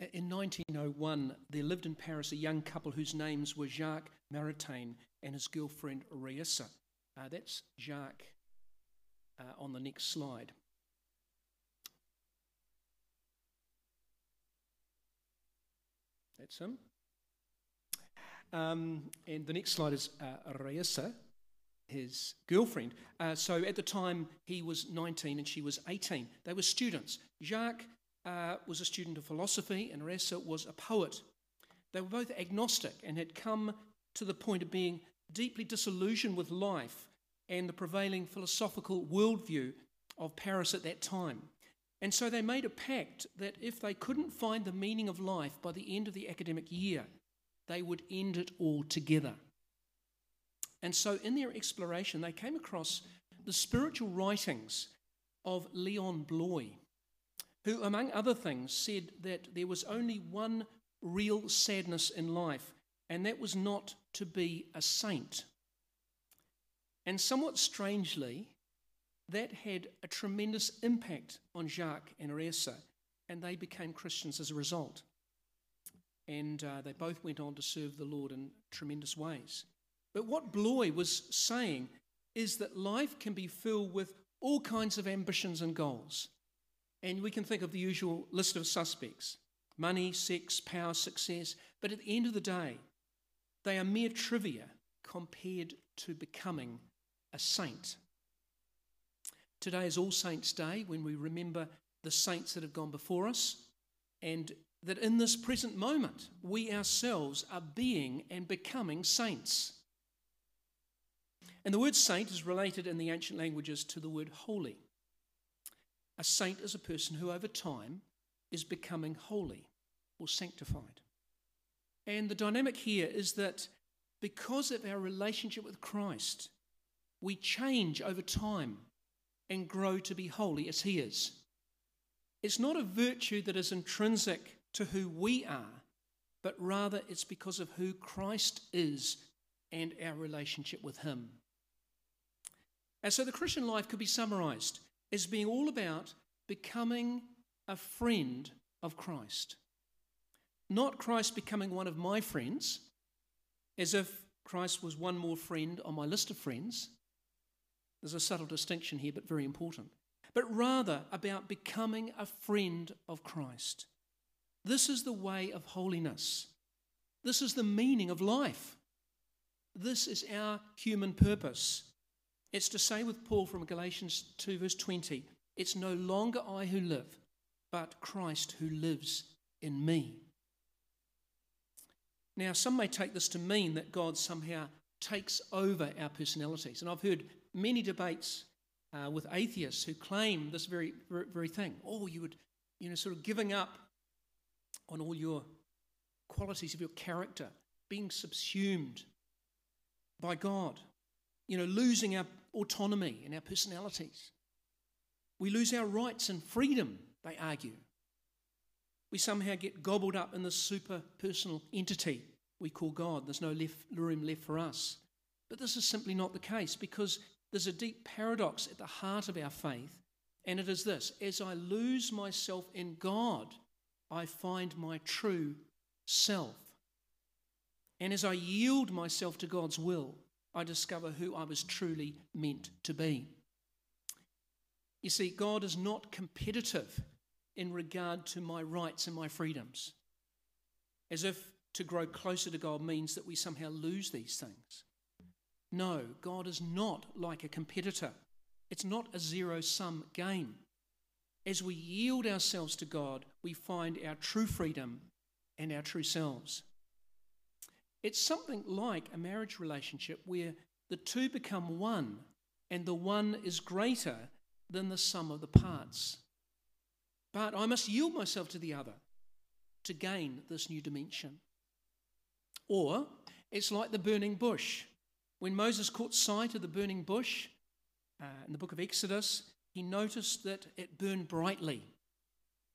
In 1901, there lived in Paris a young couple whose names were Jacques Maritain and his girlfriend Raissa. Uh, that's Jacques uh, on the next slide. That's him. Um, and the next slide is uh, Raissa, his girlfriend. Uh, so at the time, he was 19 and she was 18. They were students. Jacques uh, was a student of philosophy, and Raissa was a poet. They were both agnostic and had come to the point of being deeply disillusioned with life and the prevailing philosophical worldview of Paris at that time. And so they made a pact that if they couldn't find the meaning of life by the end of the academic year, they would end it all together. And so, in their exploration, they came across the spiritual writings of Leon Bloy, who, among other things, said that there was only one real sadness in life, and that was not to be a saint. And somewhat strangely, that had a tremendous impact on Jacques and Raissa, and they became Christians as a result. And uh, they both went on to serve the Lord in tremendous ways. But what Bloy was saying is that life can be filled with all kinds of ambitions and goals. And we can think of the usual list of suspects money, sex, power, success. But at the end of the day, they are mere trivia compared to becoming a saint. Today is All Saints' Day when we remember the saints that have gone before us, and that in this present moment, we ourselves are being and becoming saints. And the word saint is related in the ancient languages to the word holy. A saint is a person who, over time, is becoming holy or sanctified. And the dynamic here is that because of our relationship with Christ, we change over time and grow to be holy as He is. It's not a virtue that is intrinsic to who we are, but rather it's because of who Christ is and our relationship with Him. And so the Christian life could be summarized as being all about becoming a friend of Christ. Not Christ becoming one of my friends, as if Christ was one more friend on my list of friends. There's a subtle distinction here, but very important. But rather about becoming a friend of Christ. This is the way of holiness. This is the meaning of life. This is our human purpose. It's to say with Paul from Galatians 2, verse 20, it's no longer I who live, but Christ who lives in me. Now, some may take this to mean that God somehow takes over our personalities. And I've heard many debates uh, with atheists who claim this very, very, very thing. Oh, you would, you know, sort of giving up on all your qualities of your character, being subsumed by God, you know, losing our autonomy and our personalities. We lose our rights and freedom, they argue. We somehow get gobbled up in this super personal entity we call God. There's no left, room left for us. But this is simply not the case because there's a deep paradox at the heart of our faith, and it is this as I lose myself in God, I find my true self. And as I yield myself to God's will, I discover who I was truly meant to be. You see, God is not competitive in regard to my rights and my freedoms, as if to grow closer to God means that we somehow lose these things. No, God is not like a competitor, it's not a zero sum game. As we yield ourselves to God, we find our true freedom and our true selves. It's something like a marriage relationship where the two become one and the one is greater than the sum of the parts. But I must yield myself to the other to gain this new dimension. Or it's like the burning bush. When Moses caught sight of the burning bush uh, in the book of Exodus, he noticed that it burned brightly,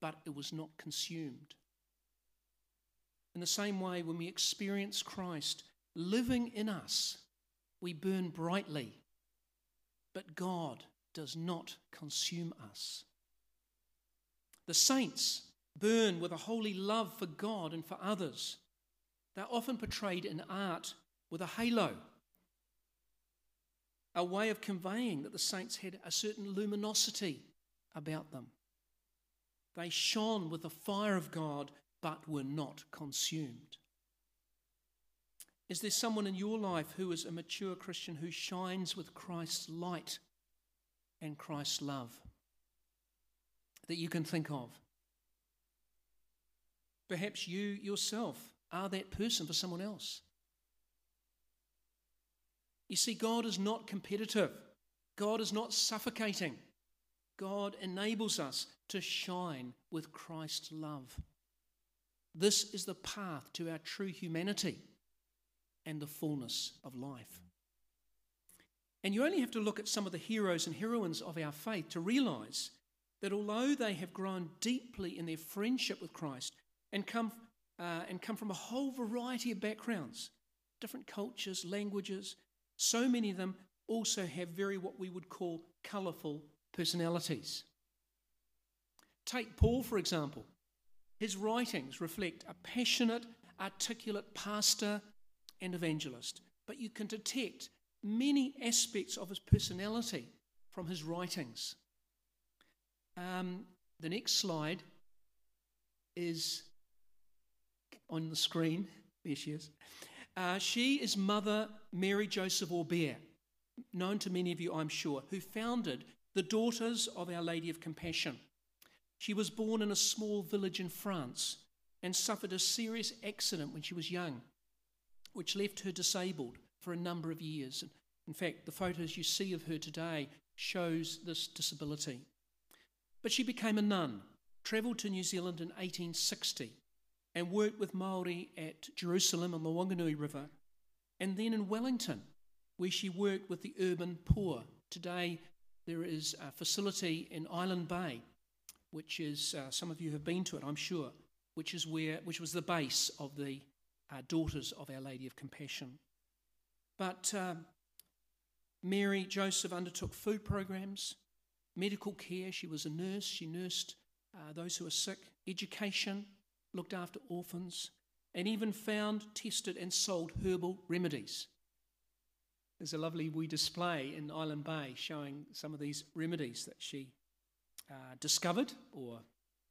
but it was not consumed. In the same way, when we experience Christ living in us, we burn brightly, but God does not consume us. The saints burn with a holy love for God and for others. They're often portrayed in art with a halo, a way of conveying that the saints had a certain luminosity about them. They shone with the fire of God but were not consumed. Is there someone in your life who is a mature Christian who shines with Christ's light and Christ's love that you can think of? Perhaps you yourself are that person for someone else. You see, God is not competitive, God is not suffocating. God enables us to shine with Christ's love. This is the path to our true humanity and the fullness of life. And you only have to look at some of the heroes and heroines of our faith to realize that although they have grown deeply in their friendship with Christ and come, uh, and come from a whole variety of backgrounds, different cultures, languages, so many of them also have very what we would call colourful personalities. Take Paul, for example. His writings reflect a passionate, articulate pastor and evangelist, but you can detect many aspects of his personality from his writings. Um, the next slide is on the screen. There she is. Uh, she is Mother Mary Joseph Aubert, known to many of you, I'm sure, who founded the Daughters of Our Lady of Compassion. She was born in a small village in France and suffered a serious accident when she was young, which left her disabled for a number of years. In fact, the photos you see of her today shows this disability. But she became a nun, travelled to New Zealand in 1860 and worked with Maori at Jerusalem on the Wanganui River, and then in Wellington, where she worked with the urban poor. Today, there is a facility in Island Bay which is uh, some of you have been to it, I'm sure, which is where which was the base of the uh, Daughters of Our Lady of Compassion. But um, Mary Joseph undertook food programs, medical care. She was a nurse. She nursed uh, those who were sick. Education, looked after orphans, and even found, tested, and sold herbal remedies. There's a lovely wee display in Island Bay showing some of these remedies that she uh, discovered or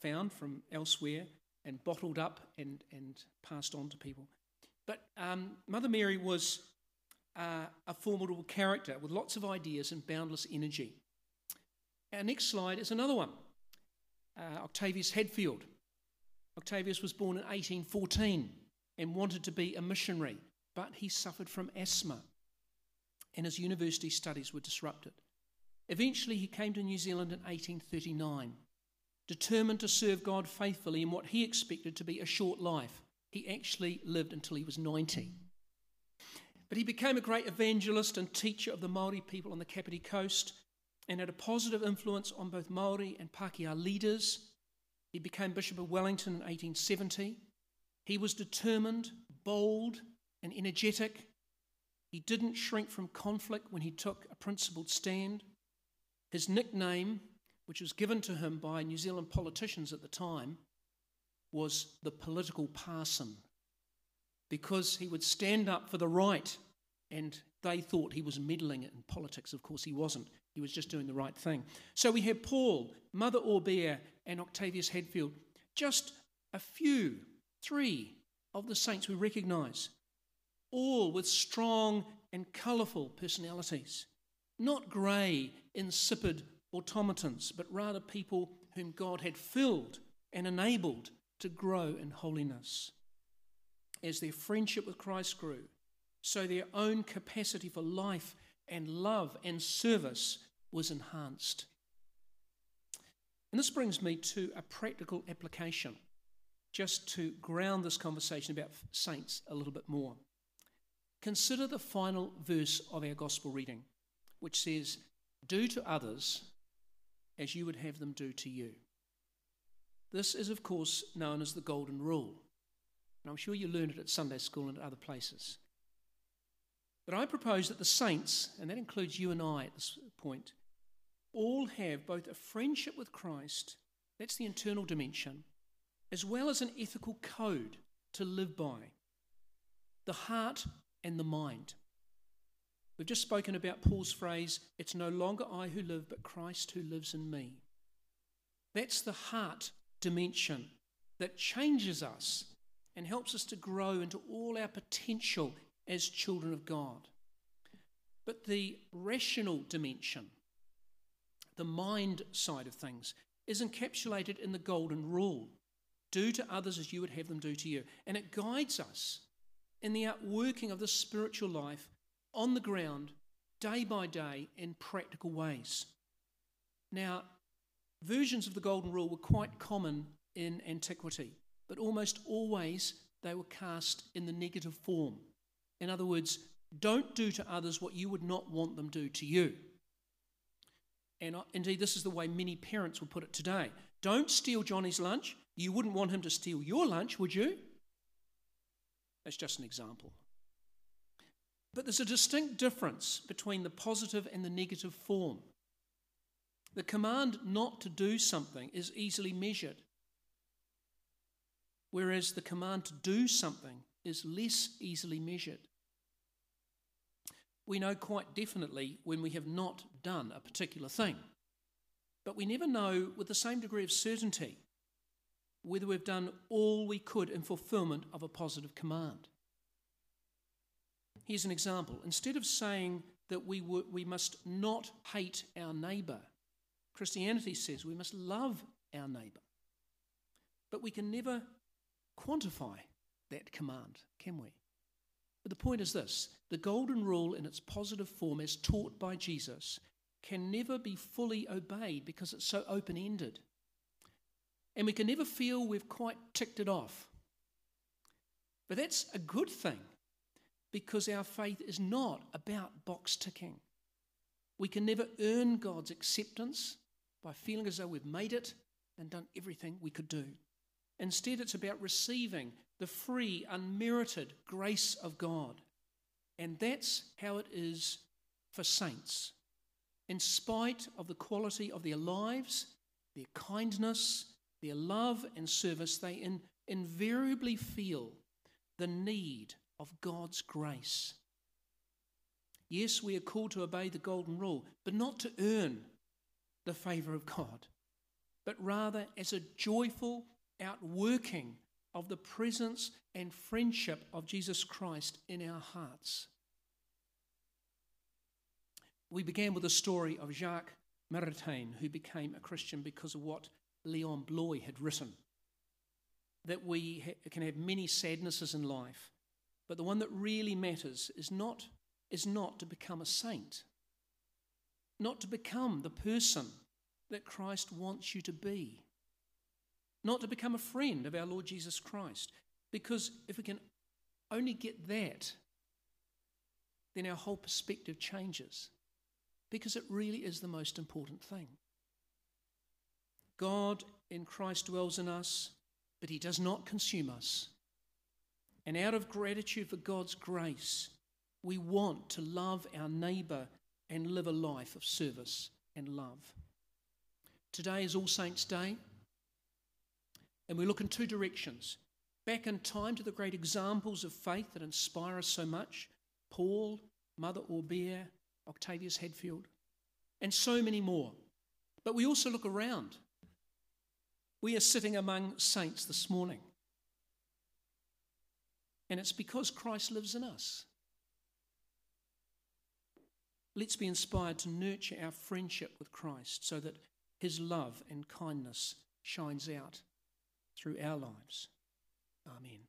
found from elsewhere and bottled up and, and passed on to people. But um, Mother Mary was uh, a formidable character with lots of ideas and boundless energy. Our next slide is another one uh, Octavius Hadfield. Octavius was born in 1814 and wanted to be a missionary, but he suffered from asthma and his university studies were disrupted. Eventually, he came to New Zealand in 1839, determined to serve God faithfully in what he expected to be a short life. He actually lived until he was 90. But he became a great evangelist and teacher of the Maori people on the Kapiti Coast and had a positive influence on both Maori and Pākehā leaders. He became Bishop of Wellington in 1870. He was determined, bold, and energetic. He didn't shrink from conflict when he took a principled stand. His nickname, which was given to him by New Zealand politicians at the time, was the political parson because he would stand up for the right and they thought he was meddling in politics. Of course, he wasn't. He was just doing the right thing. So we have Paul, Mother Aubert, and Octavius Hadfield. Just a few, three of the saints we recognize, all with strong and colourful personalities, not grey insipid automatons, but rather people whom God had filled and enabled to grow in holiness. As their friendship with Christ grew, so their own capacity for life and love and service was enhanced. And this brings me to a practical application, just to ground this conversation about saints a little bit more. Consider the final verse of our gospel reading, which says, do to others as you would have them do to you. This is, of course, known as the Golden Rule. And I'm sure you learned it at Sunday school and at other places. But I propose that the saints, and that includes you and I at this point, all have both a friendship with Christ, that's the internal dimension, as well as an ethical code to live by the heart and the mind. We've just spoken about Paul's phrase, it's no longer I who live, but Christ who lives in me. That's the heart dimension that changes us and helps us to grow into all our potential as children of God. But the rational dimension, the mind side of things, is encapsulated in the golden rule do to others as you would have them do to you. And it guides us in the outworking of the spiritual life on the ground, day by day, in practical ways. Now, versions of the Golden Rule were quite common in antiquity, but almost always they were cast in the negative form. In other words, don't do to others what you would not want them do to you. And uh, indeed, this is the way many parents would put it today. Don't steal Johnny's lunch. You wouldn't want him to steal your lunch, would you? That's just an example. But there's a distinct difference between the positive and the negative form. The command not to do something is easily measured, whereas the command to do something is less easily measured. We know quite definitely when we have not done a particular thing, but we never know with the same degree of certainty whether we've done all we could in fulfillment of a positive command. Here's an example. Instead of saying that we, w- we must not hate our neighbour, Christianity says we must love our neighbour. But we can never quantify that command, can we? But the point is this the golden rule in its positive form, as taught by Jesus, can never be fully obeyed because it's so open ended. And we can never feel we've quite ticked it off. But that's a good thing because our faith is not about box ticking. We can never earn God's acceptance by feeling as though we've made it and done everything we could do. Instead, it's about receiving the free, unmerited grace of God. And that's how it is for saints. In spite of the quality of their lives, their kindness, their love and service, they in, invariably feel the need of God's grace. Yes, we are called to obey the golden rule, but not to earn the favour of God, but rather as a joyful outworking of the presence and friendship of Jesus Christ in our hearts. We began with a story of Jacques Maritain, who became a Christian because of what Leon Bloy had written. That we can have many sadnesses in life, but the one that really matters is not, is not to become a saint, not to become the person that Christ wants you to be, not to become a friend of our Lord Jesus Christ. Because if we can only get that, then our whole perspective changes. Because it really is the most important thing. God in Christ dwells in us, but he does not consume us. And out of gratitude for God's grace, we want to love our neighbour and live a life of service and love. Today is All Saints' Day, and we look in two directions. Back in time to the great examples of faith that inspire us so much Paul, Mother Aubert, Octavius Hadfield, and so many more. But we also look around. We are sitting among saints this morning. And it's because Christ lives in us. Let's be inspired to nurture our friendship with Christ so that his love and kindness shines out through our lives. Amen.